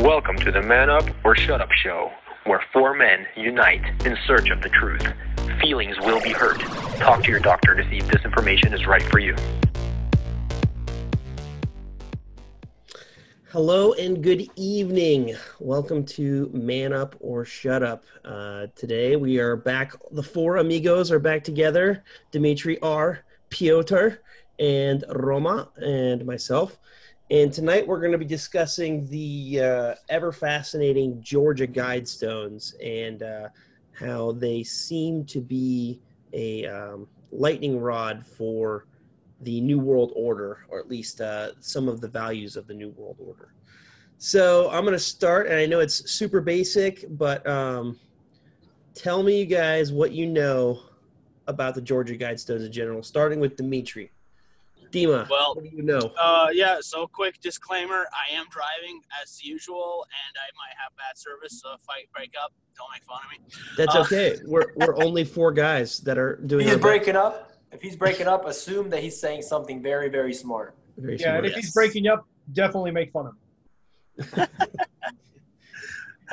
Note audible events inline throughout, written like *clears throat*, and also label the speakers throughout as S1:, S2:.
S1: Welcome to the Man Up or Shut Up show, where four men unite in search of the truth. Feelings will be hurt. Talk to your doctor to see if this information is right for you.
S2: Hello and good evening. Welcome to Man Up or Shut Up. Uh, today we are back. The four amigos are back together. Dimitri R, Piotr, and Roma, and myself. And tonight we're going to be discussing the uh, ever fascinating Georgia Guidestones and uh, how they seem to be a um, lightning rod for the New World Order, or at least uh, some of the values of the New World Order. So I'm going to start, and I know it's super basic, but um, tell me, you guys, what you know about the Georgia Guidestones in general, starting with Dimitri. Dima,
S3: Well,
S2: what do you know?
S3: Uh, yeah. So, quick disclaimer: I am driving as usual, and I might have bad service. So, if I break up, don't make fun of me.
S2: That's
S3: uh,
S2: okay. *laughs* We're we're only four guys that are doing.
S4: If he's
S2: our best.
S4: breaking up, if he's breaking up, assume that he's saying something very, very smart.
S2: Very
S5: Yeah, and if
S3: Yes.
S5: he's breaking up, definitely make fun of him.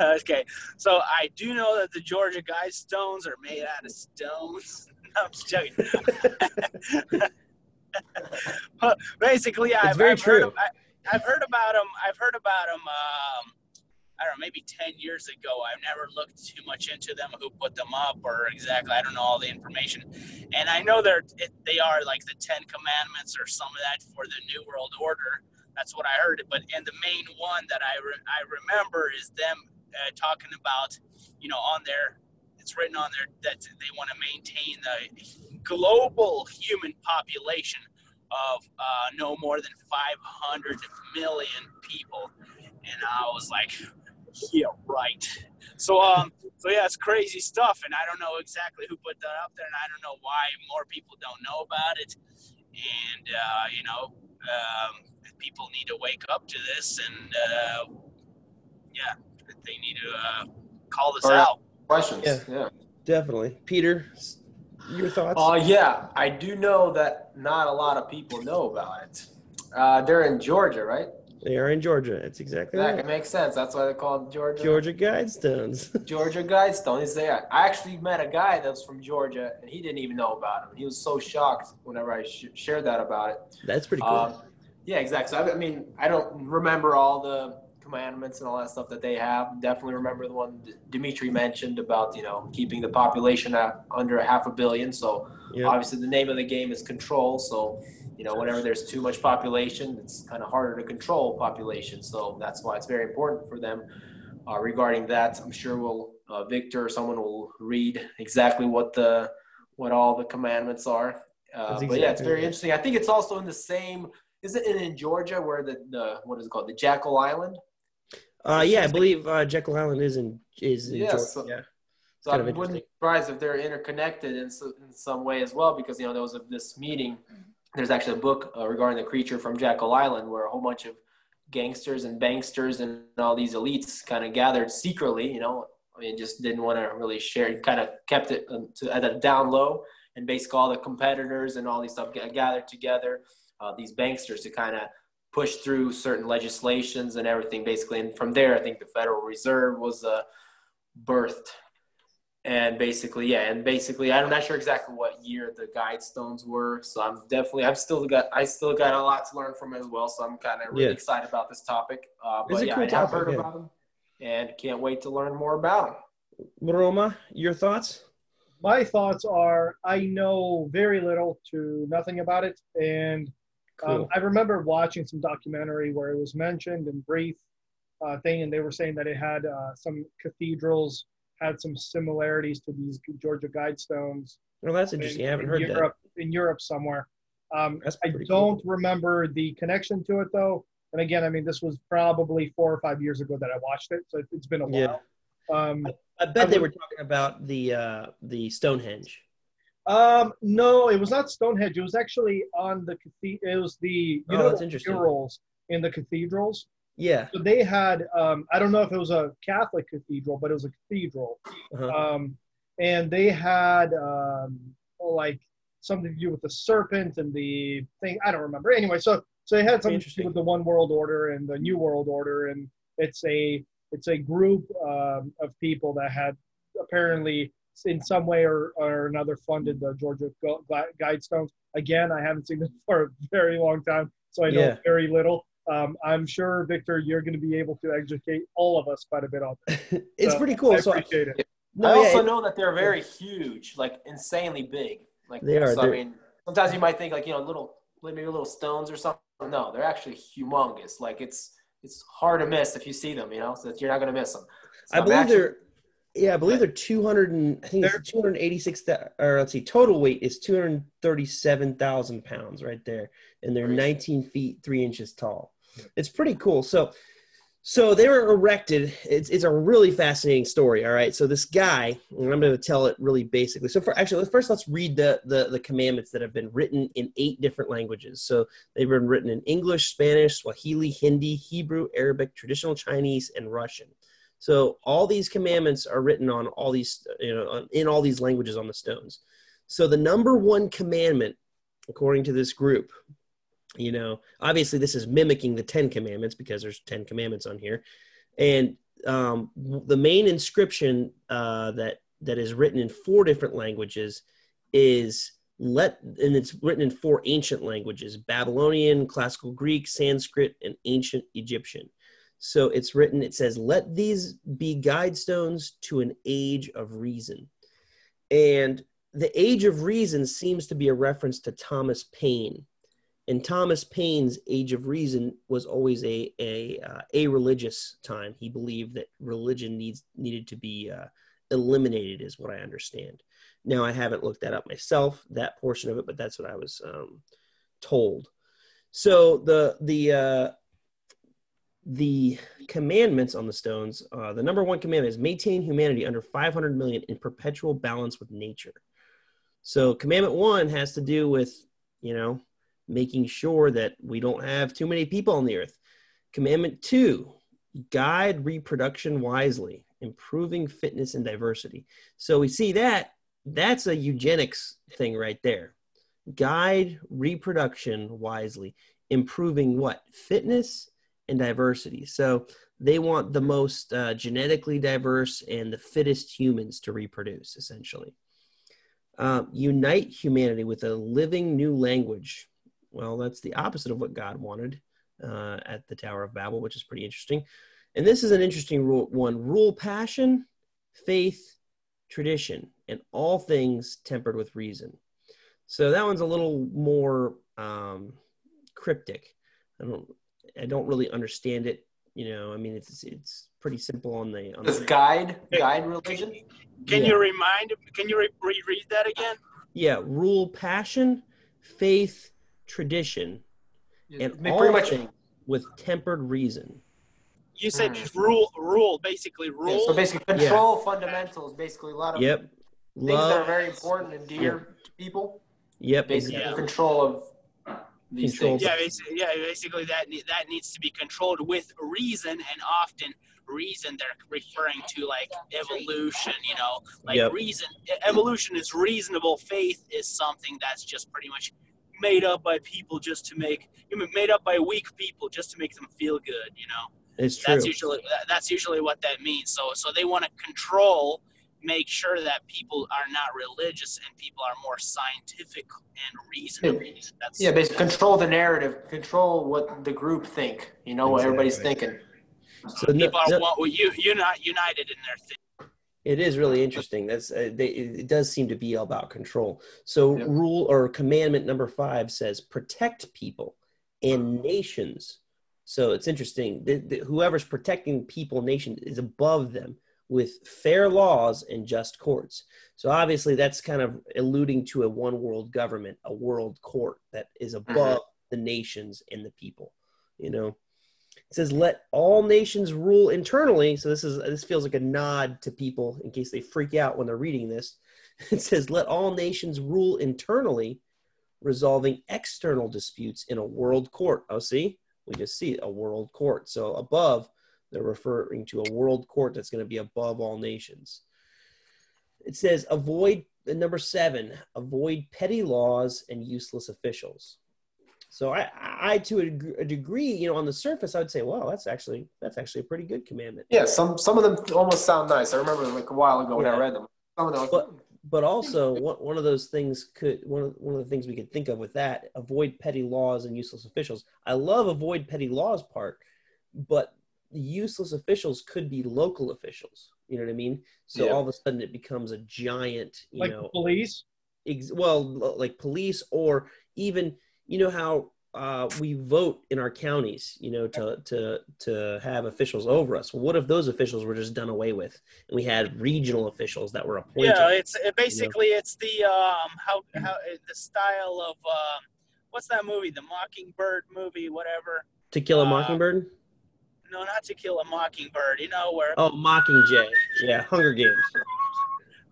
S5: *laughs*
S3: okay. So, I do know that the Georgia Guidestones are made out of stones. *laughs* No, I'm just joking. *laughs* Basically, I've,
S2: very
S3: I've heard.
S2: true.
S3: Of, I, I've heard about them. I've heard about them. Um, I don't know, maybe 10 years ago. I've never looked too much into them, who put them up, or exactly. I don't know all the information. And I know they're it, they are like the Ten Commandments or some of that for the New World Order. That's what I heard. But and the main one that I re, I remember is them uh, talking about, you know, on their it's written on there that they want to maintain the global human population of uh, no more than 500 million people. And I was like, yeah, right. So, um, so yeah, it's crazy stuff, and I don't know exactly who put that up there, and I don't know why more people don't know about it. And uh, you know, um, people need to wake up to this, and uh, yeah, they need to uh, call this
S4: All right.
S3: out.
S4: Questions?
S2: Yeah.
S4: Yeah.
S2: Definitely, Peter. Your thoughts?
S4: Uh, yeah, I do know that not a lot of people know about it. Uh, they're in Georgia, right?
S2: they are in Georgia. It's exactly
S4: That
S2: right.
S4: makes sense. That's why they're called Georgia.
S2: Georgia Guidestones. *laughs*
S4: Georgia Guidestone is there. I actually met a guy that was from Georgia, and he didn't even know about him. He was so shocked whenever I sh- shared that about it.
S2: That's pretty cool.
S4: Um, yeah, exactly. So I, I mean, I don't remember all the commandments and all that stuff that they have. Definitely remember the one Dimitri mentioned about you know keeping the population at under a half a billion. So obviously the name of the game is control. So you know whenever there's too much population, it's kind of harder to control population. So that's why it's very important for them. Uh, regarding that, I'm sure we'll uh, Victor or someone will read exactly what the what all the commandments are. Uh, but yeah, it's very interesting. I think it's also in the same. Is it in, in Georgia where the, the what is it called the Jekyll Island?
S2: Uh, yeah, I believe uh, Jekyll Island is in is in
S4: Yeah,
S2: Georgia.
S4: so-
S2: yeah.
S4: So I wouldn't be surprised if they're interconnected in, so, in some way as well, because you know there was a, this meeting. There's actually a book uh, regarding the creature from Jekyll Island, where a whole bunch of gangsters and banksters and all these elites kind of gathered secretly. You know, I mean, just didn't want to really share. Kind of kept it um, to, at a down low, and basically all the competitors and all these stuff ga- gathered together. Uh, these banksters to kind of push through certain legislations and everything, basically. And from there, I think the Federal Reserve was uh, birthed and basically yeah and basically i'm not sure exactly what year the guidestones were so i'm definitely i've still got i still got a lot to learn from as well so i'm kind of really
S2: Yeah.
S4: excited about this topic uh,
S2: It's
S4: but yeah
S2: cool
S4: i have
S2: topic,
S4: heard
S2: yeah.
S4: about them and can't wait to learn more about them
S2: Roma, your thoughts?
S5: My thoughts are I know very little to nothing about it. And um, I remember watching some documentary where it was mentioned in brief uh, thing, and they were saying that it had uh, some cathedrals had some similarities to these Georgia Guidestones.
S2: well, that's
S5: in-
S2: interesting. I haven't
S5: in
S2: heard
S5: Europe, In Europe somewhere. Um, I don't remember the connection to it though. And again, I mean, this was probably four or five years ago that I watched it, so it's been a
S2: Yeah.
S5: while. Um,
S2: that. I bet
S5: I
S2: they
S5: would-
S2: were talking about the uh, the Stonehenge.
S5: Um, no, it was not Stonehenge. It was actually on the cathedral. It was the you
S2: Oh,
S5: know the murals in the cathedrals.
S2: Yeah.
S5: So they had um, I don't know if it was a Catholic cathedral, but it was a cathedral.
S2: Uh-huh.
S5: Um, and they had um, like something to do with the serpent and the thing. I don't remember. Anyway, so so they had something to do with the one world order and the new world order and it's a it's a group um, of people that had apparently in some way or, or another funded the Georgia Gu- Gui- Guidestones. Again, I haven't seen them *laughs* for a very long time, so I know
S2: Yeah.
S5: very little. Um, I'm sure, Victor, you're going to be able to educate all of us quite a bit on *laughs* this.
S2: it's
S5: So,
S2: pretty cool.
S5: I
S2: So
S5: appreciate it.
S2: no,
S4: I
S2: yeah,
S4: also
S2: it-
S4: know that they're very huge, like insanely big. Like
S2: They are,
S4: So, I mean, sometimes you might think like you know little, maybe little stones or something. No, they're actually humongous. Like it's it's hard to miss if you see them. You know, so that you're not gonna miss them. So
S2: I
S4: I'm
S2: believe
S4: actually-
S2: they're yeah, I believe they're 200 and I think
S5: They're-
S2: it's 286 that or let's see, total weight is 237,000 pounds right there, and they're 19 feet three inches tall. It's pretty cool. So, so they were erected. It's it's a really fascinating story. All right, so this guy, and I'm going to tell it really basically. So for actually, first let's read the the the commandments that have been written in eight different languages. So they've been written in English, Spanish, Swahili, Hindi, Hebrew, Arabic, traditional Chinese, and Russian. So all these commandments are written on all these, you know, in all these languages on the stones. So the number one commandment, according to this group, you know, obviously this is mimicking the Ten Commandments because there's Ten Commandments on here, and um, the main inscription uh, that that is written in four different languages is let, and it's written in four ancient languages: Babylonian, Classical Greek, Sanskrit, and Ancient Egyptian. So it's written, it says, let these be guidestones to an age of reason. And the age of reason seems to be a reference to Thomas Paine. And Thomas Paine's age of reason was always a, a, uh, a religious time. He believed that religion needs, needed to be uh, eliminated, is what I understand. Now, I haven't looked that up myself, that portion of it, but that's what I was um, told. So the, the, uh, the commandments on the stones, uh, the number one commandment is maintain humanity under 500 million in perpetual balance with nature. So, commandment one has to do with, you know, making sure that we don't have too many people on the earth. Commandment two, guide reproduction wisely, improving fitness and diversity. So, we see that that's a eugenics thing right there. Guide reproduction wisely, improving what? Fitness and diversity. So they want the most uh, genetically diverse and the fittest humans to reproduce, essentially. Um, unite humanity with a living new language. Well, that's the opposite of what God wanted uh, at the Tower of Babel, which is pretty interesting. And this is an interesting rule one rule passion, faith, tradition, and all things tempered with reason. So that one's a little more um, cryptic. I don't I don't really understand it. You know, I mean, it's it's pretty simple on the on
S4: Does
S2: the
S4: guide guide religion?
S3: Can
S2: Yeah.
S3: you remind? Can you re- reread that again?
S2: yeah rule passion, faith, tradition, and all
S4: pretty much.
S2: things with tempered reason.
S3: You said
S4: Mm.
S3: rule, rule, basically rule.
S4: Yeah, so basically, control fundamentals. Basically, a lot of
S2: Yep,
S4: things that are very important and dear to people.
S2: Yep,
S4: Basically.
S3: Yeah.
S4: control of these
S2: Control.
S4: things.
S3: yeah, basically, yeah, basically that that needs to be controlled with reason, and often reason they're referring to like evolution. You know, like
S2: Yep.
S3: reason. Evolution is reasonable. Faith is something that's just pretty much made up by people just to make made up by weak people just to make them feel good. You know.
S2: It's true.
S3: That's usually that's usually what that means. So so they want to control, make sure that people are not religious and people are more scientific and reasonable. That's
S4: Yeah, basically control the narrative, control what the group think. You know what everybody's thinking.
S2: So no,
S3: are
S2: no-
S3: wa- you you not united in their thing.
S2: It is really interesting. That's uh, they, it does seem to be all about control. So
S4: Yep.
S2: rule or commandment number five says protect people and nations. So it's interesting. The, the, whoever's protecting people, nation is above them with fair laws and just courts. So obviously that's kind of alluding to a one world government, a world court that is mm-hmm. above the nations and the people. You know, it says let all nations rule internally. So this is this feels like a nod to people in case they freak out when they're reading this. *laughs* It says let all nations rule internally, resolving external disputes in a world court. Oh, see, we just see a world court. So above, they're referring to a world court that's going to be above all nations. It says avoid number seven, avoid petty laws and useless officials. So I, I to a, a degree, you know, on the surface, I would say, well, that's actually that's actually a pretty good commandment.
S4: Yeah, some some of them almost sound nice. I remember like a while ago when
S2: Yeah.
S4: I read them. Some of them,
S2: But but also one, one of those things could one of, one of the things we could think of with that avoid petty laws and useless officials. I love avoid petty laws part, but useless officials could be local officials. You know what I mean? So
S4: Yeah.
S2: all of a sudden it becomes a giant, you
S5: like
S2: know,
S5: police.
S2: ex- well like police or even you know how uh, we vote in our counties you know to to to have officials over us well, what if those officials were just done away with and we had regional officials that were appointed
S3: Yeah, it's it basically it's the um how how the style of um what's that movie? The Mockingbird movie, whatever.
S2: to kill a
S3: uh,
S2: mockingbird
S3: No, not to kill a mockingbird. You know where
S2: oh mockingjay yeah hunger games *laughs*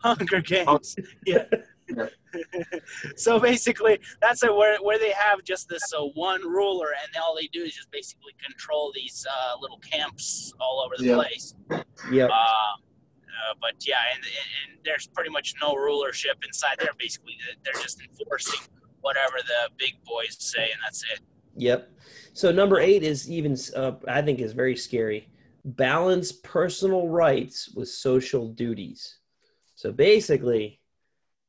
S3: Hunger Games. *laughs* Yeah.
S4: Yeah. *laughs*
S3: so basically, that's it. Where where they have just this uh, one ruler, and all they do is just basically control these uh, little camps all over the
S4: Yeah.
S3: place.
S2: Yeah.
S3: Uh, uh, but yeah, and, and, and there's pretty much no rulership inside there. Basically, they're just enforcing whatever the big boys say, and that's it.
S2: Yep. So number eight is even uh, I think is very scary. Balance personal rights with social duties. So basically,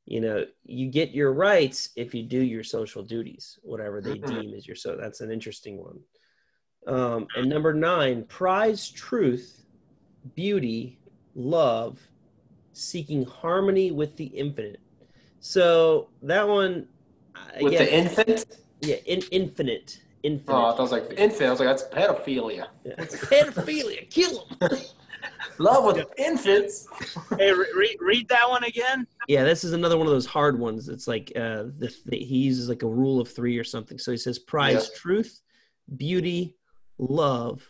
S2: you know, you get your rights if you do your social duties, whatever they
S4: Mhm.
S2: deem as your so. That's an interesting one. Um, and number nine, prize truth, beauty, love, seeking harmony with the infinite. So that one,
S4: with
S2: again,
S4: the infant.
S2: Yeah, in, infinite, infinite.
S4: Oh, I was like infant. I was like, that's pedophilia.
S2: Yeah. Pedophilia, kill him. *laughs*
S4: Love with infants.
S3: Hey, re- re- read that one again.
S2: yeah, this is another one of those hard ones. It's like uh, the, the, he uses like a rule of three or something. So he says, prize truth, beauty, love,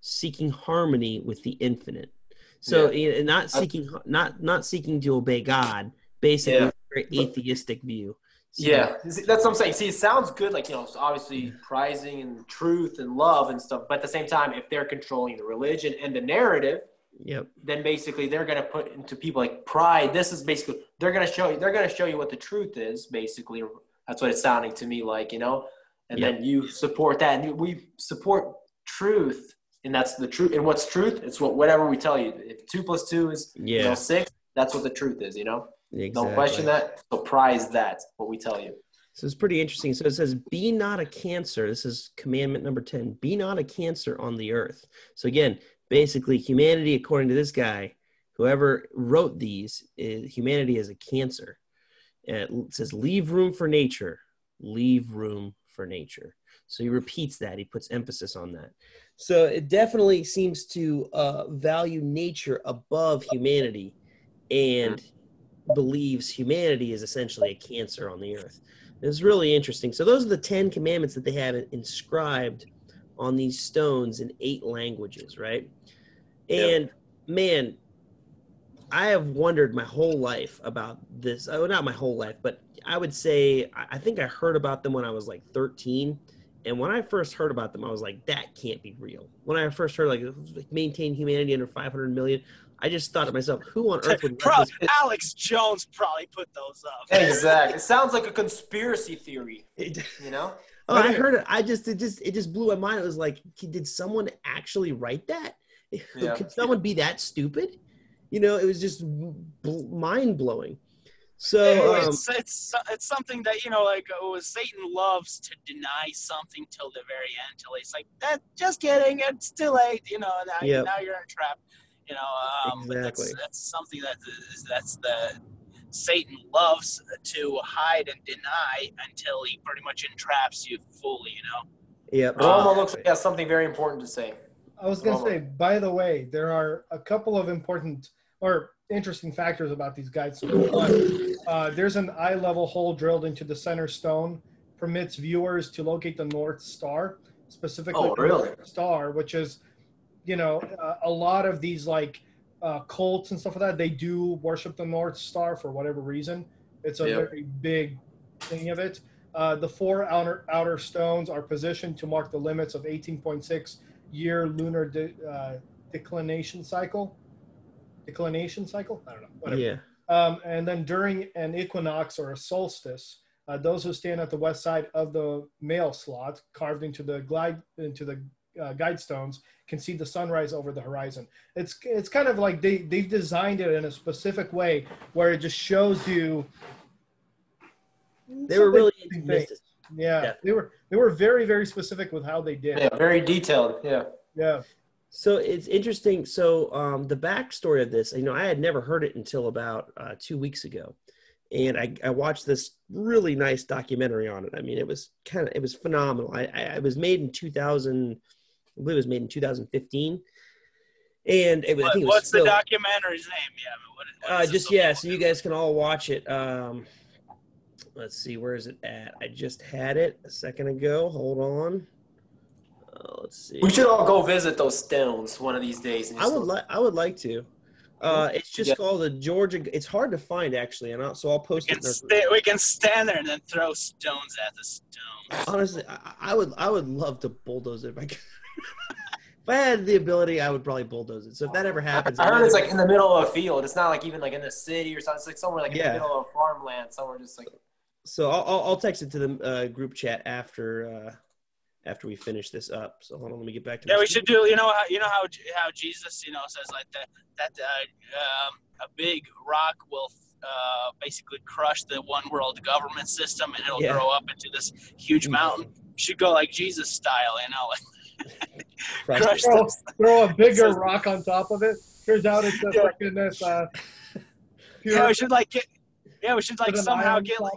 S2: seeking harmony with the infinite. So you know, not seeking, not not seeking to obey God. Basically,
S4: Yeah.
S2: very atheistic view. So-
S4: Yeah, that's what I'm saying. See, it sounds good, like you know, obviously prizing and truth and love and stuff. But at the same time, if they're controlling the religion and the narrative,
S2: Yep.
S4: then basically they're going to put into people like pride. This is basically they're going to show you. They're going to show you what the truth is. Basically, that's what it's sounding to me like, you know. And
S2: Yeah.
S4: then you support that, and we support truth, and that's the truth. And what's truth? It's what whatever we tell you. If two plus two is you know,
S2: Yeah.
S4: six, that's what the truth is. You know,
S2: Exactly.
S4: don't question that. So prize that. What we tell you.
S2: So it's pretty interesting. So it says, Be not a cancer. This is commandment number 10. Be not a cancer on the earth. So again, basically, humanity, according to this guy, whoever wrote these, is, humanity is a cancer. And it says, Leave room for nature. Leave room for nature. So he repeats that. He puts emphasis on that. So it definitely seems to uh, value nature above humanity and believes humanity is essentially a cancer on the earth. It's really interesting. So those are the Ten Commandments that they have inscribed on these stones in eight languages, right? And man, I have wondered my whole life about this. Oh, not my whole life, but I would say I I think I heard about them when I was like 13. And when I first heard about them, I was like, that can't be real. When I first heard like maintain humanity under 500 million, I just thought to myself, who on earth would let
S3: Pro-
S2: this
S3: Alex Jones probably put those up. *laughs*
S4: Exactly. it sounds like a conspiracy theory. You know. *laughs*
S2: Oh, I heard it. I just it just it just blew my mind. It was like, did someone actually write that? *laughs*
S4: Yeah.
S2: Could someone be that stupid? You know, it was just bl- mind blowing. So um,
S3: it's, it's it's something that you know, like was Satan loves to deny something till the very end, till he's like, "That just kidding, it's too late." You know, now,
S2: Yep.
S3: now you're in a trap. You know, um, but that's that's something that is that's the Satan loves to hide and deny until he pretty much entraps you fully. You know.
S2: yeah,
S4: Roma looks like he has something very important to say.
S5: I was going to say, by the way, there are a couple of important or interesting factors about these guides. One, uh, there's an eye level hole drilled into the center stone, permits viewers to locate the North Star, specifically
S4: Oh,
S5: the? North Star, which is, you know, uh, a lot of these like uh, cults and stuff like that, they do worship the North Star for whatever reason. It's a
S4: Yeah.
S5: very big thing of it. Uh, the four outer, outer stones are positioned to mark the limits of 18.6 year lunar de, uh, declination cycle. Declination cycle? I don't know. Whatever.
S2: yeah,
S5: Um, and then during an equinox or a solstice, Uh, those who stand at the west side of the male slot, carved into the glide into the uh, guide stones, can see the sunrise over the horizon. It's it's kind of like they they've designed it in a specific way where it just shows you.
S2: They were really into.
S5: Yeah,
S2: Yeah.
S5: they were they were very very specific with how they did.
S4: Yeah, very detailed. Yeah.
S5: yeah.
S2: So it's interesting. So um, the backstory of this, you know, I had never heard it until about uh, two weeks ago, and I, I watched this really nice documentary on it. I mean, it was kind of it was phenomenal. I, I it was made in 2000, I believe it was made in 2015, and it was. I
S3: What,
S2: think it was
S3: what's the documentary's name? Yeah, but what, what
S2: uh,
S3: is
S2: just yeah, so you guys can all watch it. Um, let's see, where is it at? I just had it a second ago. Hold on. Uh, let's see.
S4: We should all go visit those stones one of these days.
S2: I would like. I would like to. Uh, it's just
S4: Yeah.
S2: called the Georgia. It's hard to find actually, and I'll, so I'll
S3: We
S2: post it.
S3: can, sta- we can stand there and then throw stones at the stones.
S2: Honestly, I, I would. I would love to bulldoze it if I could. If I had the ability, I would probably bulldoze it. So if that ever happens,
S4: I heard it's like in the middle of a field. It's not like even like in the city or something. It's like somewhere like in
S2: Yeah.
S4: the middle of farmland, somewhere just like.
S2: So I'll, I'll, I'll text it to the uh, group chat after uh, after we finish this up. So hold on, let me get back to.
S3: Yeah, we should do. You know how you know how how Jesus, you know, says like that that uh, um, a big rock will uh, basically crush the one world government system, and it'll
S2: Yeah.
S3: grow up into this huge mountain. Should go like Jesus style, you know, like
S2: Crush
S3: crush.
S5: Throw, throw a bigger
S3: Says-
S5: rock on top of it. Turns out it's a
S3: Yeah.
S5: freaking this uh, pure
S3: Yeah, we should like get. Yeah, we should like somehow get like.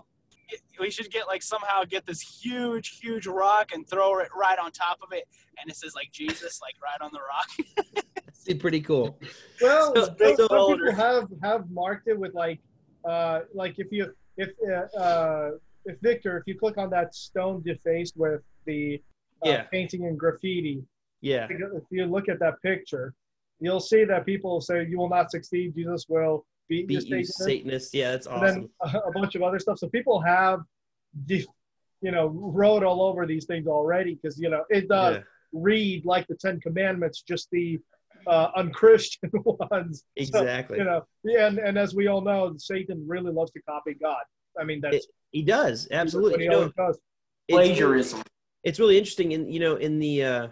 S3: get- We should get like somehow get this huge, huge rock and throw it right on top of it, and it says like Jesus, like right on the rock. *laughs*
S2: It'd be pretty cool.
S5: Well,
S2: So-
S5: some,
S2: so-
S5: some people have have marked it with like, uh, like if you if uh, uh, if Victor, if you click on that stone defaced with the
S2: Yeah.
S5: painting and graffiti,
S2: Yeah.
S5: if you look at that picture, you'll see that people say you will not succeed. Jesus will beat,
S2: Beat you,
S5: you,
S2: Satanist. Yeah, that's
S5: and
S2: awesome.
S5: then a, a bunch of other stuff. So people have, def- you know, wrote all over these things already because you know it does
S2: Yeah,
S5: read like the Ten Commandments, just the uh, unchristian *laughs* ones. So,
S2: exactly.
S5: you know, yeah, and, and as we all know, Satan really loves to copy God. I mean, that's
S2: he does
S5: what
S2: absolutely.
S5: he
S2: You know,
S5: always does.
S2: it's-
S4: Plagiarism.
S2: It's really interesting in you know in the uh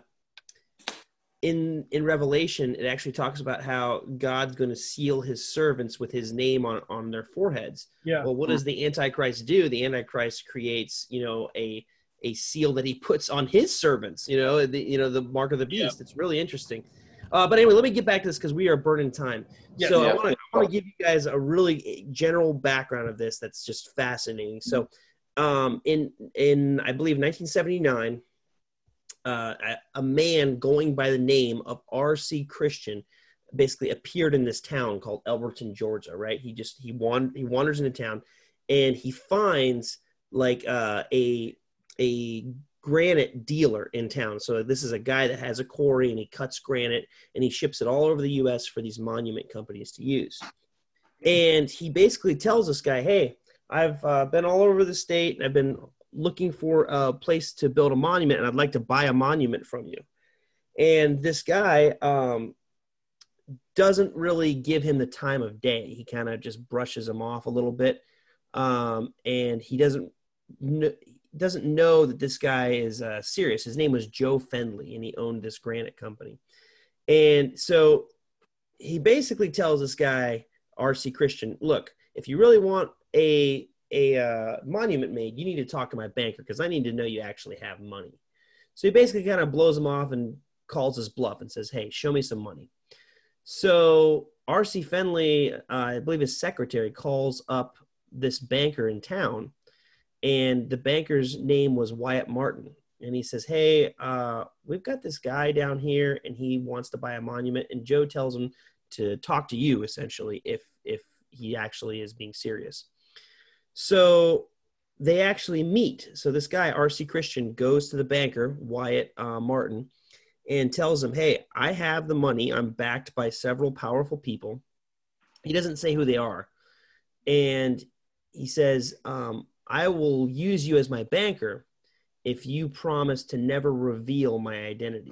S2: in in revelation it actually talks about how god's going to seal his servants with his name on on their foreheads.
S5: Yeah,
S2: well what does the antichrist do? The antichrist creates you know a a seal that he puts on his servants you know the you know the mark of the
S3: Yeah.
S2: beast. It's really interesting. Uh, but anyway let me get back to this because we are burning time.
S5: Yeah.
S2: so
S4: Yeah.
S2: i want to I want to give you guys a really general background of this that's just fascinating. So um, in in I believe 1979, uh, a, man going by the name of R.C. Christian basically appeared in this town called Elberton, Georgia. Right? He just he wan- he wanders into town, and he finds like uh, a a granite dealer in town. So this is a guy that has a quarry and he cuts granite and he ships it all over the U.S. for these monument companies to use. And he basically tells this guy, "Hey." I've uh, been all over the state and I've been looking for a place to build a monument and I'd like to buy a monument from you. And this guy um, doesn't really give him the time of day. He kind of just brushes him off a little bit. Um, and he doesn't kn- doesn't know that this guy is uh, serious. His name was Joe Fendley and he owned this granite company. And so he basically tells this guy, RC Christian, look, if you really want a a uh, monument made, you need to talk to my banker because I need to know you actually have money. So he basically kind of blows him off and calls his bluff and says, "Hey, show me some money." So R.C. Fenley, uh, I believe his secretary, calls up this banker in town, and the banker's name was Wyatt Martin. And he says, "Hey, uh, we've got this guy down here, and he wants to buy a monument." And Joe tells him to talk to you, essentially, if if he actually is being serious. So they actually meet. So this guy, R.C. Christian, goes to the banker, Wyatt uh, Martin, and tells him, Hey, I have the money. I'm backed by several powerful people. He doesn't say who they are. And he says, um, I will use you as my banker if you promise to never reveal my identity.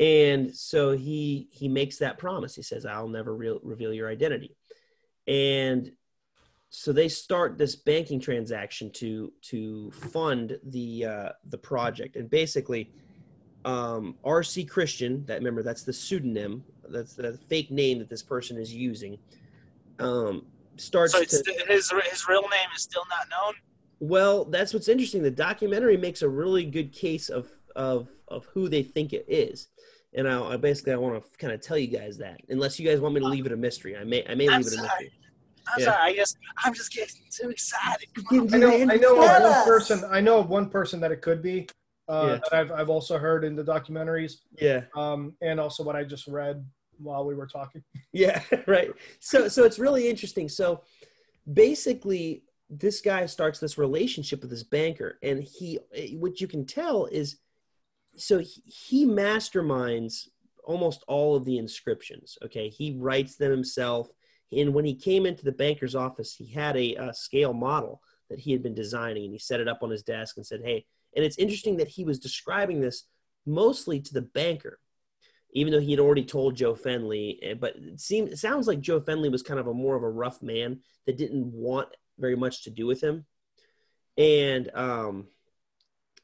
S2: And so he he makes that promise. He says, "I'll never re- reveal your identity." And so they start this banking transaction to to fund the uh, the project, and basically, um, R.C. Christian. That remember that's the pseudonym, that's the fake name that this person is using. Um, starts
S3: So
S2: to
S3: his his real name is still not known.
S2: well, that's what's interesting. The documentary makes a really good case of of of who they think it is, and I, I basically I want to kind of tell you guys that. Unless you guys want me to leave it a mystery, I may I may
S3: I'm
S2: leave it a
S3: sorry.
S2: mystery.
S3: I'm
S2: Yeah.
S3: sorry. I guess I'm just getting too excited.
S5: I know, I know of one person. I know of one person that it could be. Uh,
S2: Yeah.
S5: that I've I've also heard in the documentaries,
S2: Yeah,
S5: um, and also what I just read while we were talking. *laughs*
S2: yeah, *laughs* right. So so it's really interesting. So basically, this guy starts this relationship with this banker, and he what you can tell is so he, he masterminds almost all of the inscriptions. Okay, he writes them himself. And when he came into the banker's office, he had a, a scale model that he had been designing, and he set it up on his desk and said, "Hey." And it's interesting that he was describing this mostly to the banker, even though he had already told Joe Fendley. eh, But it seemed it sounds like Joe Fendley was kind of a more of a rough man that didn't want very much to do with him, and um,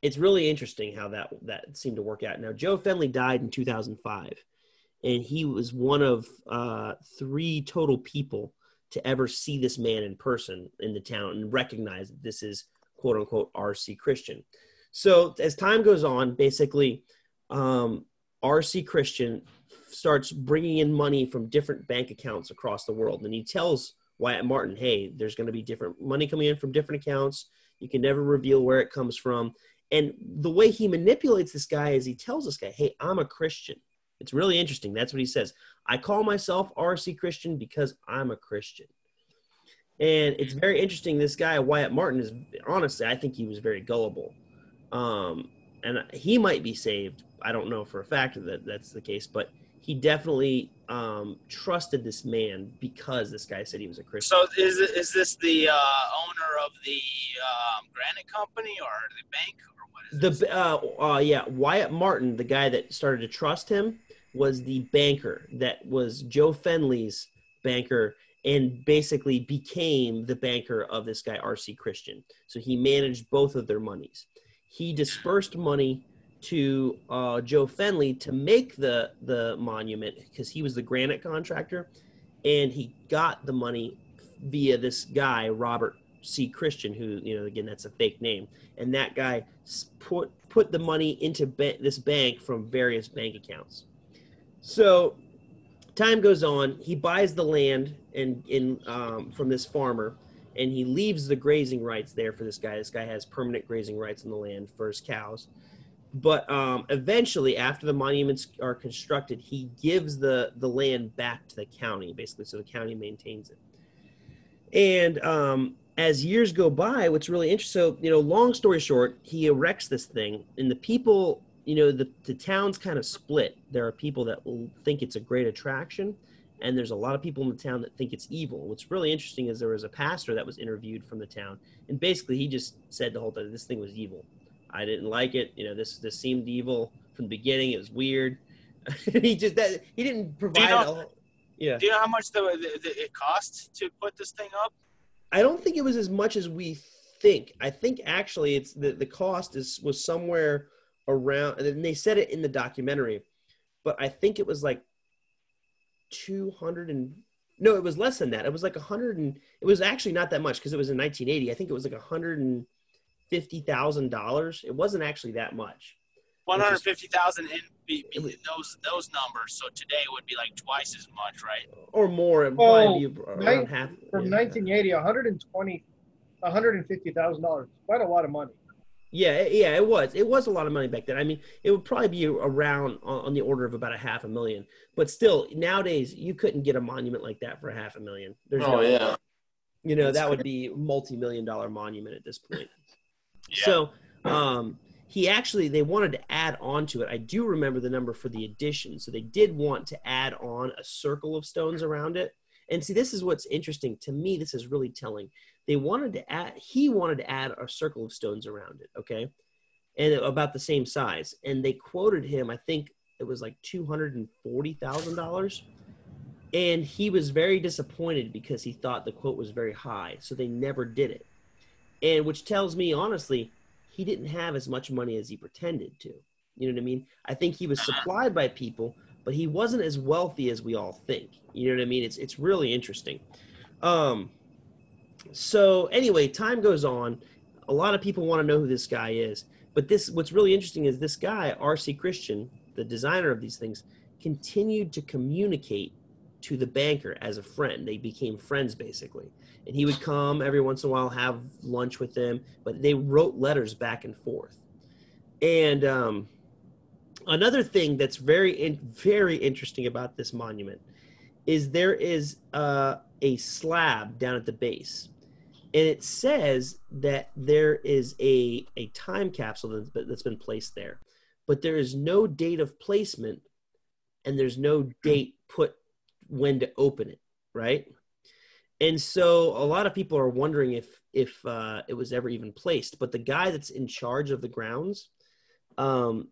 S2: it's really interesting how that that seemed to work out. Now Joe Fendley died in 2005, and he was one of uh, three total people to ever see this man in person in the town and recognize that this is quote unquote RC Christian. So as time goes on, basically, um, RC Christian starts bringing in money from different bank accounts across the world, and he tells Wyatt Martin, "Hey, there's going to be different money coming in from different accounts. You can never reveal where it comes from." And the way he manipulates this guy is he tells this guy, "Hey, I'm a Christian." It's really interesting. That's what he says. I call myself RC Christian because I'm a Christian. And it's very interesting. This guy, Wyatt Martin, is honestly, I think he was very gullible. Um, and he might be saved. I don't know for a fact that that's the case, but he definitely um, trusted this man because this guy said he was a Christian.
S3: So is is this the uh, owner of the um, granite company or the bank or what is?
S2: The uh, uh, yeah, Wyatt Martin, the guy that started to trust him, was the banker that was Joe Fendley's banker and basically became the banker of this guy RC Christian. So he managed both of their monies. He dispersed money to uh, Joe Fenley to make the the monument because he was the granite contractor, and he got the money via this guy Robert C. Christian, who you know again that's a fake name, and that guy put put the money into ba- this bank from various bank accounts. So time goes on. He buys the land and in um, from this farmer, and he leaves the grazing rights there for this guy. This guy has permanent grazing rights on the land for his cows. But um, eventually, after the monuments are constructed, he gives the the land back to the county, basically, so the county maintains it. And um, as years go by, what's really interesting, so you know, long story short, he erects this thing, and the people, you know, the the town's kind of split. There are people that will think it's a great attraction, and there's a lot of people in the town that think it's evil. What's really interesting is there was a pastor that was interviewed from the town, and basically he just said the whole time this thing was evil. I didn't like it. You know, this this seemed evil from the beginning. It was weird. *laughs* he just that he didn't provide.
S3: know-
S2: a whole- yeah,
S3: Do you know how much the, the, the it costs to put this thing up?
S2: I don't think it was as much as we think. I think actually it's the the cost is was somewhere around, and they said it in the documentary, but I think it was like two hundred and no, it was less than that. It was like a hundred and it was actually not that much because it was in 1980. I think it was like a hundred and fifty thousand dollars. It wasn't actually that much.
S3: One hundred fifty thousand in be, be those those numbers. So today would be like twice as much, right?
S2: or more. It'd be around
S5: nine-
S2: half.
S5: From
S2: yeah.
S5: 1980, 120, 150 thousand dollars. Quite a lot of money.
S2: Yeah, yeah, it was. It was a lot of money back then. I mean, it would probably be around on, on the order of about a half a million. But still, nowadays you couldn't get a monument like that for half a million. There's
S4: Oh
S2: no,
S4: yeah.
S2: you know,
S4: That's
S2: that would be multi-million dollar monument at this point. *laughs*
S3: Yeah.
S2: So, um, he actually they wanted to add on to it. I do remember the number for the addition. So they did want to add on a circle of stones around it. And see, this is what's interesting to me. This is really telling. They wanted to add. He wanted to add a circle of stones around it. Okay, and about the same size. And they quoted him. I think it was like two hundred and forty thousand dollars. And he was very disappointed because he thought the quote was very high, so they never did it. And which tells me honestly, he didn't have as much money as he pretended to. You know what I mean? I think he was supplied by people, but he wasn't as wealthy as we all think. You know what I mean? It's it's really interesting. Um, so anyway, time goes on. A lot of people want to know who this guy is, but this what's really interesting is this guy, R.C. Christian, the designer of these things, continued to communicate to the banker as a friend. They became friends basically. And he would come every once in a while, have lunch with them, but they wrote letters back and forth. And um, another thing that's very, in, very interesting about this monument is there is uh, a slab down at the base. And it says that there is a, a time capsule that's been, that's been placed there, but there is no date of placement and there's no date put when to open it, right? And so a lot of people are wondering if if uh, it was ever even placed. But the guy that's in charge of the grounds, um,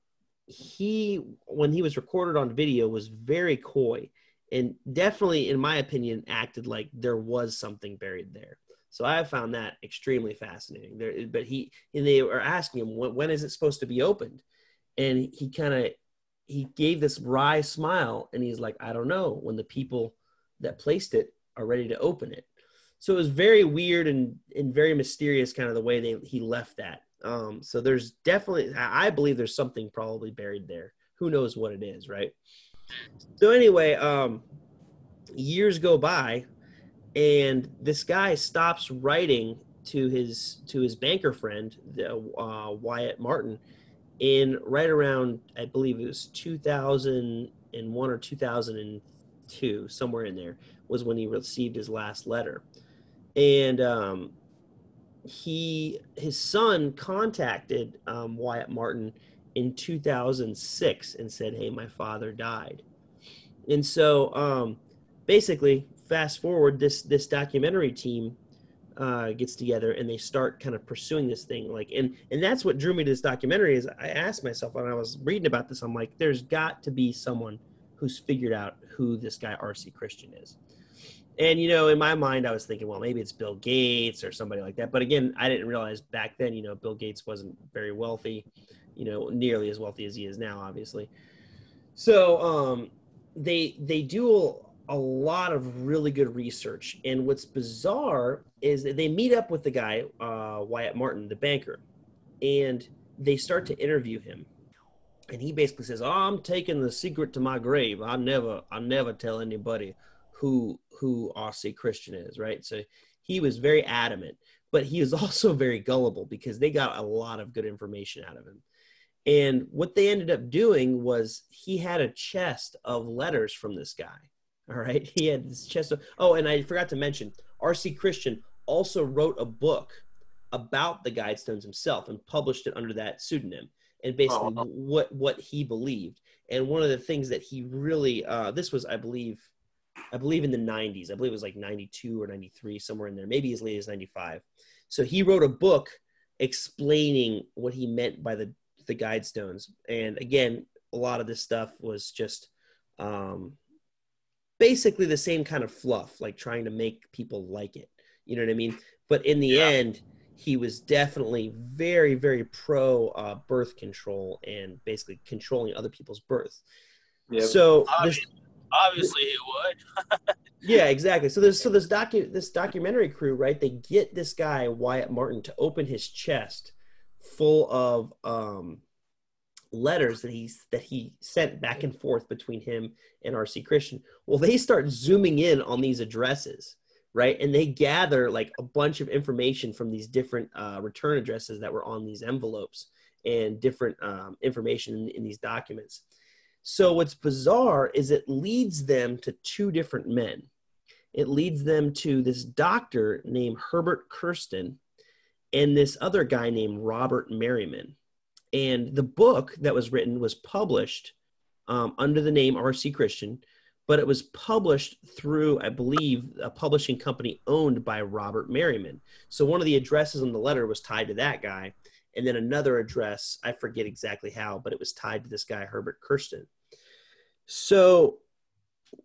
S2: he when he was recorded on video was very coy and definitely, in my opinion, acted like there was something buried there. So I found that extremely fascinating. There, but he and they were asking him when, when is it supposed to be opened, and he kind of he gave this wry smile and he's like, I don't know when the people that placed it are ready to open it. So it was very weird and, and very mysterious kind of the way they he left that. Um, so there's definitely I believe there's something probably buried there. Who knows what it is, right? So anyway, um, years go by and this guy stops writing to his to his banker friend, uh, Wyatt Martin, in right around I believe it was 2001 or 2002, somewhere in there was when he received his last letter, and um, he his son contacted um, Wyatt Martin in 2006 and said, "Hey, my father died," and so um, basically, fast forward this this documentary team uh, gets together and they start kind of pursuing this thing like and and that's what drew me to this documentary is i asked myself when i was reading about this i'm like there's got to be someone who's figured out who this guy rc christian is. And you know in my mind i was thinking well maybe it's bill gates or somebody like that. But again i didn't realize back then you know bill gates wasn't very wealthy you know nearly as wealthy as he is now obviously. So um they they do a lot of really good research. And what's bizarre is they meet up with the guy, uh, Wyatt Martin, the banker, and they start to interview him. And he basically says, "Oh, I'm taking the secret to my grave. I never, I never tell anybody who who RC Christian is." Right. So he was very adamant, but he was *laughs* also very gullible because they got a lot of good information out of him. And what they ended up doing was he had a chest of letters from this guy all *laughs* right. He had this chest of, oh, and I forgot to mention, R.C. Christian also wrote a book about the Guidestones himself and published it under that pseudonym and basically oh. what what he believed. And one of the things that he really uh, this was, I believe, I believe in the 90s. I believe it was like 92 or 93, somewhere in there, maybe as late as 95. So he wrote a book explaining what he meant by the the Guidestones. And again, a lot of this stuff was just um, basically the same kind of fluff, like trying to make people like it. You know what I mean? But in the yeah. end, he was definitely very, very pro uh, birth control and basically controlling other people's birth. Yeah. So
S3: obviously, this, obviously he would. *laughs*
S2: yeah, exactly. So there's so this docu this documentary crew, right? They get this guy Wyatt Martin to open his chest full of um, letters that he's that he sent back and forth between him and RC Christian. Well, they start zooming in on these addresses, right? And they gather like a bunch of information from these different uh, return addresses that were on these envelopes and different um, information in, in these documents. So what's bizarre is it leads them to two different men. It leads them to this doctor named Herbert Kersten and this other guy named Robert Merriman and the book that was written was published um, under the name RC Christian, but it was published through, I believe, a publishing company owned by Robert Merriman. So one of the addresses on the letter was tied to that guy. And then another address, I forget exactly how, but it was tied to this guy, Herbert Kersten. So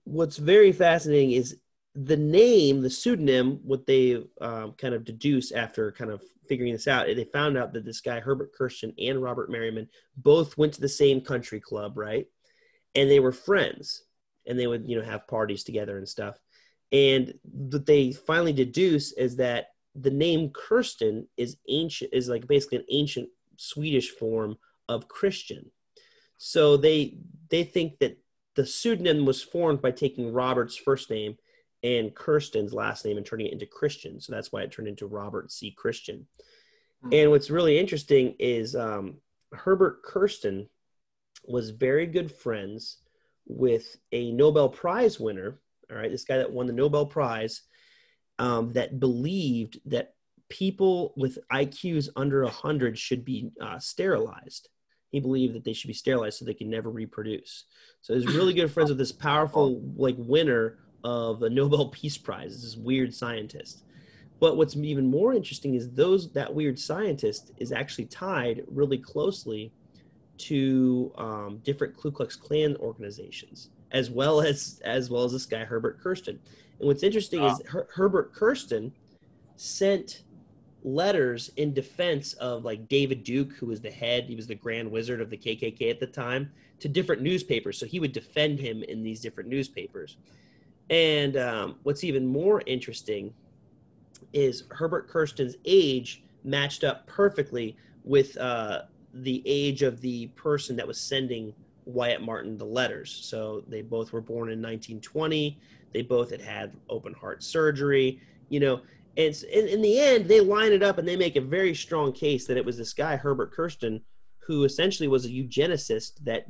S2: what's very fascinating is the name, the pseudonym, what they um, kind of deduce after kind of figuring this out. They found out that this guy, Herbert Kersten and Robert Merriman, both went to the same country club, right? And they were friends and they would, you know, have parties together and stuff. And what they finally deduce is that the name Kersten is ancient, is like basically an ancient Swedish form of Christian. So they they think that the pseudonym was formed by taking Robert's first name and Kersten's last name and turning it into Christian. So that's why it turned into Robert C. Christian. Mm-hmm. And what's really interesting is um, Herbert Kersten was very good friends with a Nobel Prize winner. All right, this guy that won the Nobel Prize um, that believed that people with IQs under 100 should be uh, sterilized. He believed that they should be sterilized so they can never reproduce. So he's really good friends with this powerful like winner of the Nobel *laughs* Peace Prize. This weird scientist. But what's even more interesting is those that weird scientist is actually tied really closely to um, different Ku Klux Klan organizations, as well as as well as this guy Herbert Kersten. And what's interesting is Her- Herbert Kersten sent letters in defense of like David Duke, who was the head, he was the grand wizard of the KKK at the time, to different newspapers. So he would defend him in these different newspapers. And um, what's even more interesting is Herbert Kersten's age matched up perfectly with uh, the age of the person that was sending Wyatt Martin the letters. So they both were born in 1920. They both had had open heart surgery. You know, and in, in the end, they line it up and they make a very strong case that it was this guy Herbert Kersten who essentially was a eugenicist that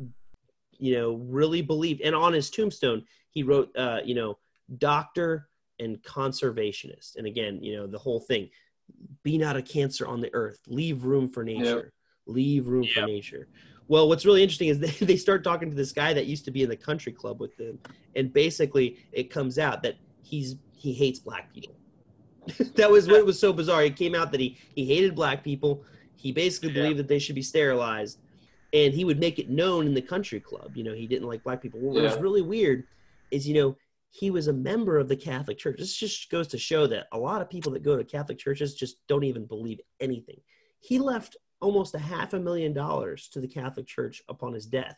S2: you know really believed. And on his tombstone, he wrote, uh, you know, doctor and conservationist. And again, you know, the whole thing be not a cancer on the earth, leave room for nature, yep. leave room yep. for nature. Well, what's really interesting is *laughs* they, they start talking to this guy that used to be in the country club with them. And basically, it comes out that he's he hates black people. *laughs* that was what was so bizarre. It came out that he, he hated black people. He basically believed yeah. that they should be sterilized. And he would make it known in the country club. You know, he didn't like black people. What yeah. was really weird is you know he was a member of the Catholic Church. This just goes to show that a lot of people that go to Catholic churches just don't even believe anything. He left almost a half a million dollars to the Catholic Church upon his death.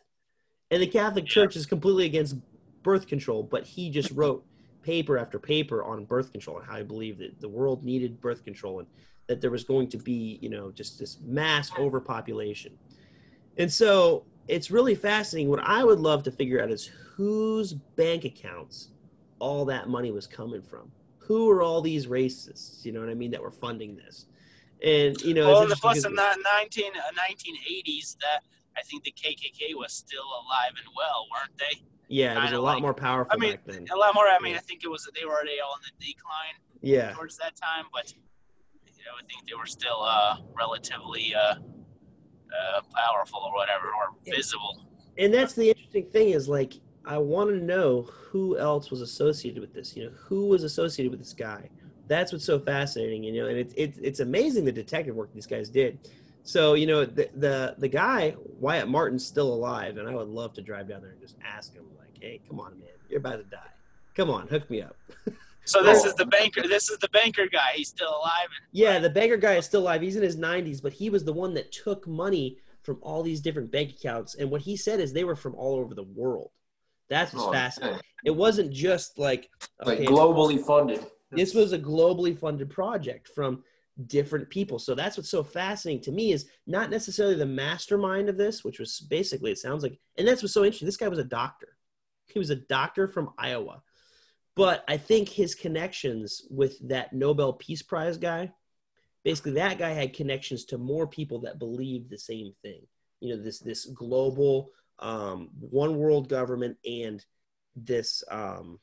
S2: And the Catholic yeah. Church is completely against birth control, but he just wrote paper after paper on birth control and how he believed that the world needed birth control and that there was going to be, you know, just this mass overpopulation. And so it's really fascinating. What I would love to figure out is whose bank accounts all that money was coming from. Who are all these racists? You know what I mean? That were funding this, and you know.
S3: Well, the plus in the 19, uh, 1980s, that I think the KKK was still alive and well, weren't they?
S2: Yeah, it was a lot like, more powerful
S3: I mean,
S2: back then.
S3: A lot more. I mean, yeah. I think it was they were already all in the decline.
S2: Yeah.
S3: Towards that time, but you know, I think they were still uh, relatively uh, uh, powerful or whatever, or visible.
S2: And that's the interesting thing is like I want to know who else was associated with this. You know, who was associated with this guy. That's what's so fascinating. You know, and it's it's it's amazing the detective work these guys did. So you know, the the the guy Wyatt Martin's still alive, and I would love to drive down there and just ask him like, "Hey, come on, man, you're about to die. Come on, hook me up." *laughs*
S3: So this oh. is the banker. This is the banker guy. He's still alive. And,
S2: yeah, the banker guy is still alive. He's in his 90s, but he was the one that took money from all these different bank accounts. And what he said is they were from all over the world. That's what's oh, fascinating. Okay. It wasn't just like
S4: okay, like globally funded.
S2: This was a globally funded project from different people. So that's what's so fascinating to me is not necessarily the mastermind of this, which was basically it sounds like, and that's what's so interesting. This guy was a doctor. He was a doctor from Iowa, but I think his connections with that Nobel Peace Prize guy, basically that guy had connections to more people that believed the same thing. You know, this this global um, one world government and this um,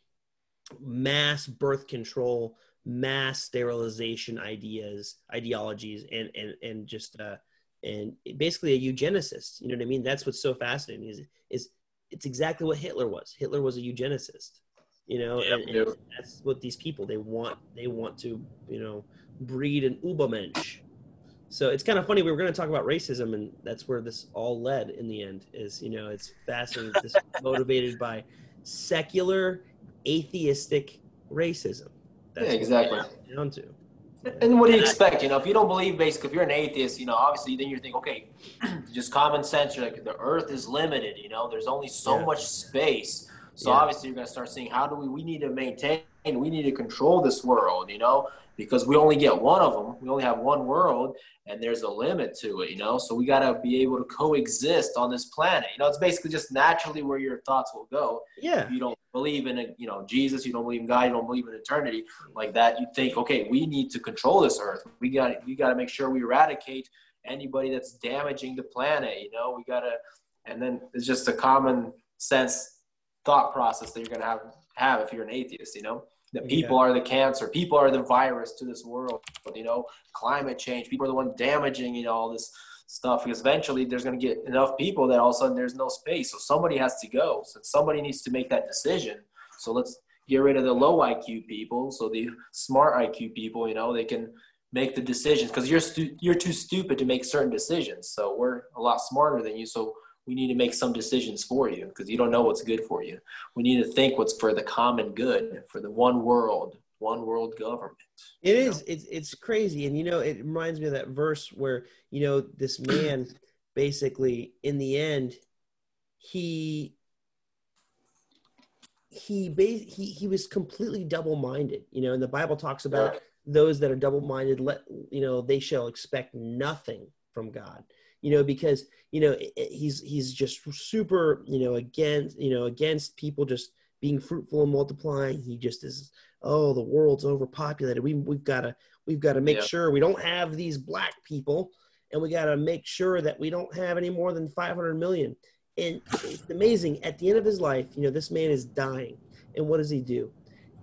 S2: mass birth control, mass sterilization ideas, ideologies, and and and just uh, and basically a eugenicist. You know what I mean? That's what's so fascinating is is it's exactly what Hitler was. Hitler was a eugenicist. You know, yep, and, and that's what these people they want. They want to you know breed an Übermensch so it's kind of funny. We were going to talk about racism, and that's where this all led in the end. Is you know, it's fascinating. this *laughs* motivated by secular atheistic racism.
S4: yeah, exactly.
S2: Down to.
S4: And what do you expect? You know, if you don't believe, basically, if you're an atheist, you know, obviously, then you think, okay, *clears throat* just common sense. You're like, the Earth is limited. You know, there's only so
S2: Yeah.
S4: much space. So
S2: Yeah.
S4: obviously, you're gonna start seeing how do we? We need to maintain. We need to control this world. You know, because we only get one of them. We only have one world, and there's a limit to it. You know, so we gotta be able to coexist on this planet. You know, it's basically just naturally where your thoughts will go
S2: Yeah.
S4: if you don't believe in a, you know Jesus, you don't believe in God, you don't believe in eternity like that, you think, okay, we need to control this earth. We got we got to make sure we eradicate anybody that's damaging the planet. You know, we got to, and then it's just a common sense thought process that you're gonna have have if you're an atheist. You know, that people are the cancer, people are the virus to this world. You know, climate change, people are the one damaging you know all this stuff because eventually there's going to get enough people that all of a sudden there's no space so somebody has to go. So somebody needs to make that decision. So let's get rid of the low iq people so the smart iq people you know? They can make the decisions because you're stu- you're too stupid to make certain decisions. So we're a lot smarter than you. So we need to make some decisions for you because you don't know what's good for you we need to think what's for the common good for the one world one world government
S2: It
S4: you.
S2: It's it's crazy, and you know, it reminds me of that verse where you know this *clears throat* man basically, in the end, he he ba- he he was completely double minded. You know, and the Bible talks about those that are double minded. Let you know they shall expect nothing from God. You know, because you know it- it- he's he's just super. You know, against you know against people just being fruitful and multiplying. He just is oh the world's overpopulated we, we've got to we've got to make
S4: Yeah.
S2: sure we don't have these black people and we got to make sure that we don't have any more than 500 million and it's amazing at the end of his life you know this man is dying and what does he do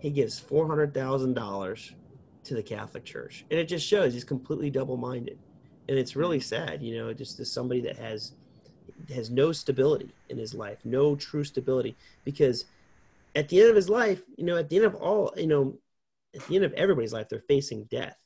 S2: he gives $400000 to the catholic church and it just shows he's completely double-minded and it's really mm-hmm. sad you know just as somebody that has has no stability in his life no true stability because at the end of his life, you know, at the end of all, you know, at the end of everybody's life, they're facing death.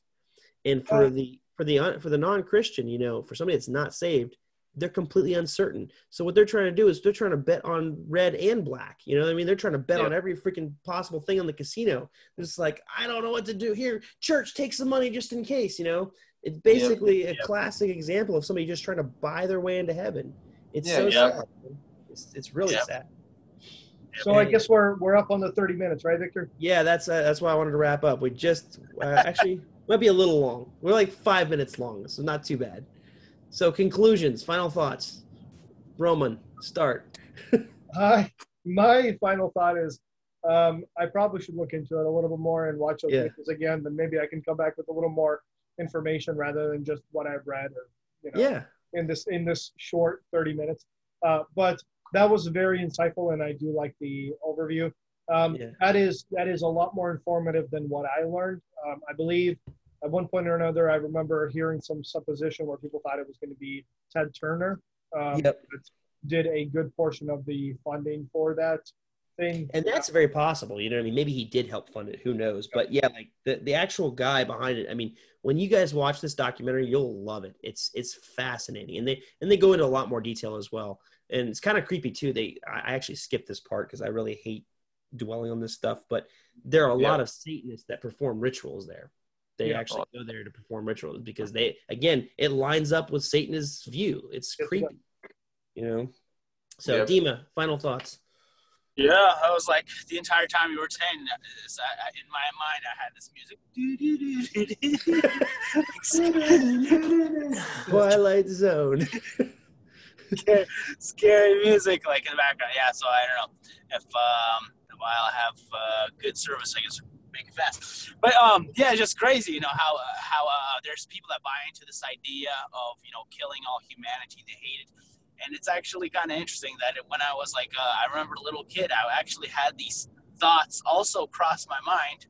S2: And for the for the for the non-Christian, you know, for somebody that's not saved, they're completely uncertain. So what they're trying to do is they're trying to bet on red and black. You know what I mean? They're trying to bet
S4: Yeah.
S2: on every freaking possible thing on the casino. It's like I don't know what to do here. Church takes the money just in case. You know, it's basically a
S3: Yep.
S2: classic example of somebody just trying to buy their way into heaven. It's
S4: Yeah,
S2: so
S4: yeah.
S2: sad. It's, it's really
S3: Yep.
S2: sad.
S5: So I guess we're we're up on the 30 minutes, right, Victor?
S2: Yeah, that's uh, that's why I wanted to wrap up. We just uh, actually *laughs* might be a little long. We're like five minutes long, so not too bad. So conclusions, final thoughts. Roman, start. *laughs*
S5: Hi. My final thought is um, I probably should look into it a little bit more and watch those
S2: Yeah.
S5: videos again. Then maybe I can come back with a little more information rather than just what I've read or you know
S2: Yeah,
S5: in this in this short 30 minutes. Uh, but that was very insightful, and I do like the overview. Um,
S2: Yeah.
S5: That is that is a lot more informative than what I learned. Um, I believe at one point or another, I remember hearing some supposition where people thought it was going to be Ted Turner. Um,
S2: Yep.
S5: that Did a good portion of the funding for that thing.
S2: and that's very possible. You know what I mean? Maybe he did help fund it. Who knows? But yeah, like the, the actual guy behind it. I mean, when you guys watch this documentary, you'll love it. It's it's fascinating, and they and they go into a lot more detail as well. And it's kind of creepy too. They I actually skipped this part because I really hate dwelling on this stuff. But there are a
S4: Yeah.
S2: lot of Satanists that perform rituals there. They
S5: Yeah.
S2: actually go there to perform rituals because they again it lines up with Satanist view. It's creepy, you know. So
S4: Yep.
S2: Dima, final thoughts.
S3: Yeah, I was like the entire time you were saying this, I, I, in my mind, I had this music. *laughs*
S2: Twilight Zone.
S3: scary, scary music like in the background. Yeah, so I don't know if um while I have uh, good service, I guess make it fast. But um yeah, it's just crazy, you know how uh, how uh, there's people that buy into this idea of you know killing all humanity. They hate it. And it's actually kind of interesting that it, when I was like, uh, I remember a little kid, I actually had these thoughts also cross my mind.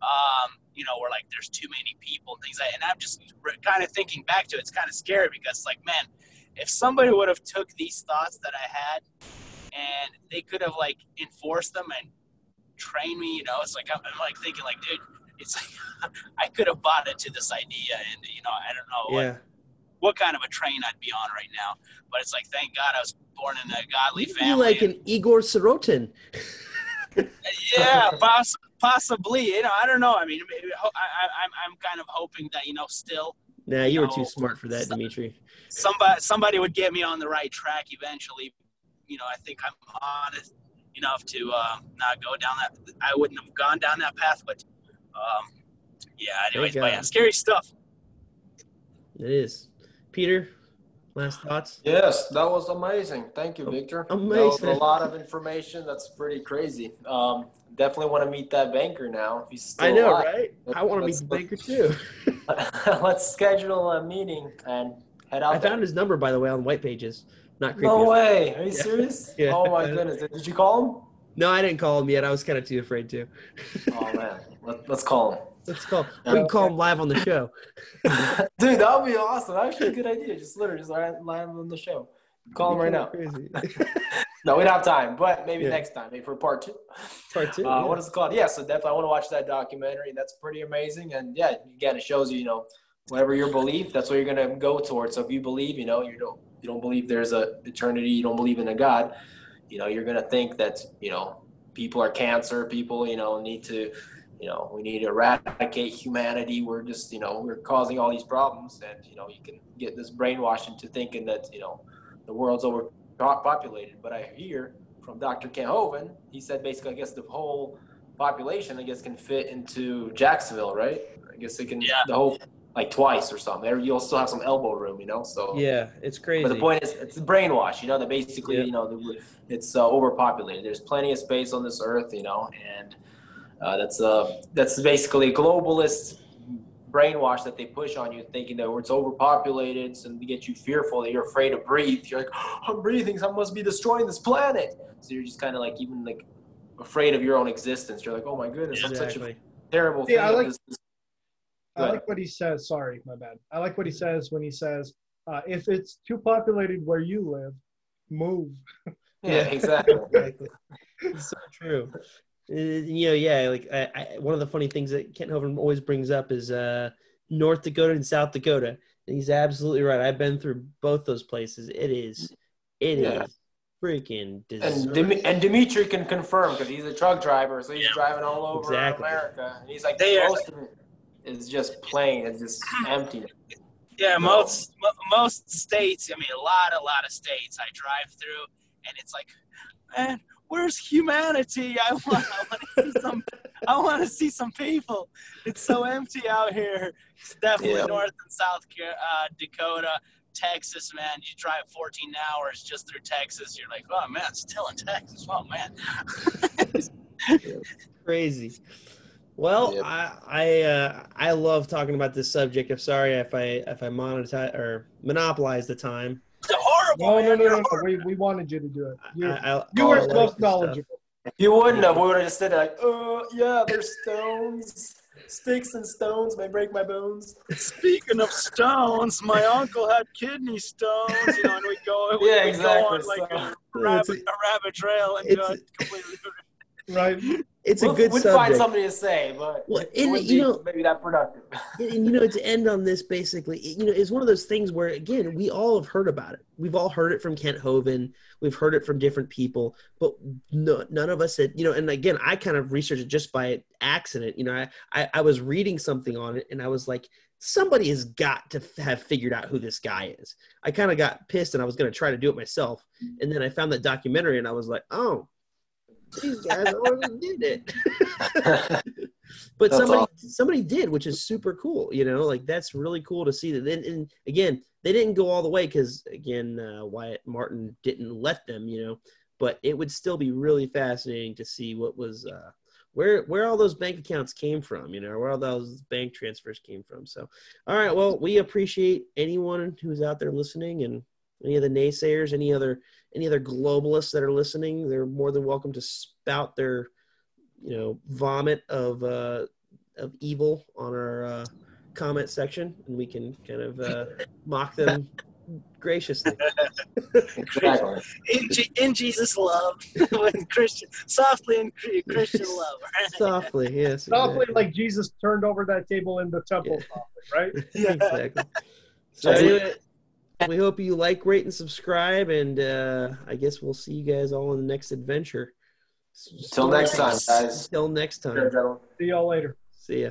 S3: Um, you know, where like there's too many people and things like, and I'm just kind of thinking back to it. It's kind of scary because like, man, if somebody would have took these thoughts that I had and they could have like enforced them and trained me, you know, it's like I'm, I'm like thinking like, dude, it's like *laughs* I could have bought into this idea, and you know, I don't know
S2: Yeah.
S3: What kind of a train I'd be on right now, but it's like thank God I was born in a godly
S2: You'd be
S3: family.
S2: like an Igor Sorokin. *laughs*
S3: yeah, poss- possibly. You know, I don't know. I mean, maybe, I, I, I'm I'm kind of hoping that you know, still
S2: Nah, you were
S3: No.
S2: too smart for that, Dimitri.
S3: somebody somebody would get me on the right track eventually. You know, I think I'm honest enough to uh, not go down that. I wouldn't have gone down that path, but um, yeah. Anyways, but yeah, scary stuff.
S2: It is. Peter, last thoughts?
S4: Yes, that was amazing. Thank you, Victor.
S2: Amazing.
S4: a lot of information. That's pretty crazy. Um, definitely want to meet that banker now. If he's still
S2: I know,
S4: alive.
S2: right? I want to meet the banker too. *laughs*
S4: Let's schedule a meeting and head out.
S2: I
S4: there.
S2: found his number, by the way, on white pages. Not creepy.
S4: No way. Are you *laughs*
S2: Yeah.
S4: serious? *laughs*
S2: Yeah.
S4: Oh my goodness. Did you call him?
S2: No, I didn't call him yet. I was kind of too afraid to.
S4: Oh man. Let, let's call him.
S2: Let's call. *laughs* We can call him live on the show. *laughs*
S4: Dude, that would be awesome. Actually, a good idea. Just literally just live on the show. Call him right now. *laughs* No, we don't have time, but maybe
S2: Yeah.
S4: next time, maybe for part two.
S2: Part two.
S4: Uh,
S2: yeah.
S4: What is it called? Yeah, so definitely I want to watch that documentary. That's pretty amazing. And yeah, again, it shows you, you know, whatever your belief, that's what you're gonna go towards. So if you believe, you know, you don't you don't believe there's a eternity, you don't believe in a God, you know, you're gonna think that, you know, people are cancer, people, you know, need to you know, we need to eradicate humanity. We're just, you know, we're causing all these problems, and you know, you can get this brainwashed into thinking that, you know, the world's overpopulated. But I hear from Dr. Kent Hovind, he said basically, I guess the whole population, I guess, can fit into Jacksonville, right? I guess it can
S3: Yeah.
S4: the whole like twice or something. There, you'll still have some elbow room, you know. So
S2: Yeah, it's crazy.
S4: but the point is, it's a brainwash. You know that basically,
S2: Yeah.
S4: you know, it's uh, overpopulated. There's plenty of space on this earth, you know, and uh, that's uh, that's basically a globalist brainwash that they push on you, thinking that it's overpopulated, so to get you fearful that you're afraid to breathe. You're like, *gasps* I'm breathing, so I must be destroying this planet. So you're just kind of like even like afraid of your own existence. You're like, oh my goodness, I'm such a terrible
S5: Yeah,
S4: thing.
S5: I like-
S4: this- this-
S5: I like what he says. Sorry, my bad. I like what he says when he says, uh, "If it's too populated where you live, move."
S4: yeah, *laughs* exactly.
S2: exactly. It's *laughs* so true. Uh, you know, yeah, like I, I, one of the funny things that Kent Hovind always brings up is uh, North Dakota and South Dakota. And he's absolutely right. I've been through both those places. It is, it is
S4: Yeah.
S2: freaking
S4: And,
S2: disaster.
S4: Dim- and Dimitri can confirm because he's a truck driver, so he's
S3: Yeah.
S4: driving all over
S2: Exactly.
S4: America. And he's like,
S3: They are-
S4: most of it is just plain, it's just *clears throat* empty.
S3: Yeah,
S4: No.
S3: most mo- most states. I mean, a lot, a lot of states I drive through, and it's like, man, where's humanity? I *laughs* want, I want to see some. I want to see some people. It's so empty out here. It's definitely
S4: Yeah.
S3: North and South Car- uh, Dakota, Texas. Man, you drive 14 hours just through Texas. You're like, oh man, it's still in Texas. Oh man. *laughs* *laughs*
S2: crazy. Well,
S4: Yep.
S2: I I uh, I love talking about this subject. I'm sorry if I if I monetize or monopolize the time.
S3: It's horrible.
S5: No, no, no, no, no. We, we wanted you to do it. You,
S2: I, I,
S5: you were oh,
S2: like
S5: most knowledgeable.
S4: If you wouldn't have, we would have just said like, oh, yeah, there's stones. Sticks and stones may break my bones.
S3: Speaking of stones, my uncle had kidney stones. You know, and we go, *laughs* we,
S4: Yeah, exactly,
S3: go on like
S4: so-
S3: a, rabbit,
S2: a-
S3: a rabbit trail and
S2: it's
S3: go completely.
S5: Right?
S2: It's
S4: we'll,
S2: a good
S4: we'd
S2: subject.
S4: find something to say, but
S2: Well, and, you know-
S4: maybe that productive. *laughs*
S2: and you know to end on this basically you know it's one of those things where again we all have heard about it we've all heard it from kent hovind we've heard it from different people but no, none of us had you know and again i kind of researched it just by accident you know I, I i was reading something on it and i was like somebody has got to f- have figured out who this guy is i kind of got pissed and i was going to try to do it myself and then i found that documentary and i was like oh these guys already did it. *laughs* But
S4: That's
S2: somebody
S4: awesome.
S2: somebody did which is super cool you know like that's really cool to see that. And, and again they didn't go all the way because again uh, wyatt martin didn't let them you know but it would still be really fascinating to see what was uh where where all those bank accounts came from you know where all those bank transfers came from. So all right well we appreciate anyone who's out there listening and any of the naysayers any other any other globalists that are listening they're more than welcome to spout their you know vomit of uh of evil on our uh comment section and we can kind of uh mock them *laughs* graciously
S4: exactly.
S3: In, in Jesus' love, *laughs* when Christian, softly in Christian love.
S2: softly yes
S5: Softly,
S2: exactly.
S5: like Jesus turned over that table in the temple, softly, right? *laughs*
S2: exactly so anyway we hope you like rate and subscribe and uh i guess we'll see you guys all in the next adventure
S4: Till next time, guys.
S2: Till next time.
S4: gentlemen.
S5: See y'all later.
S2: See ya.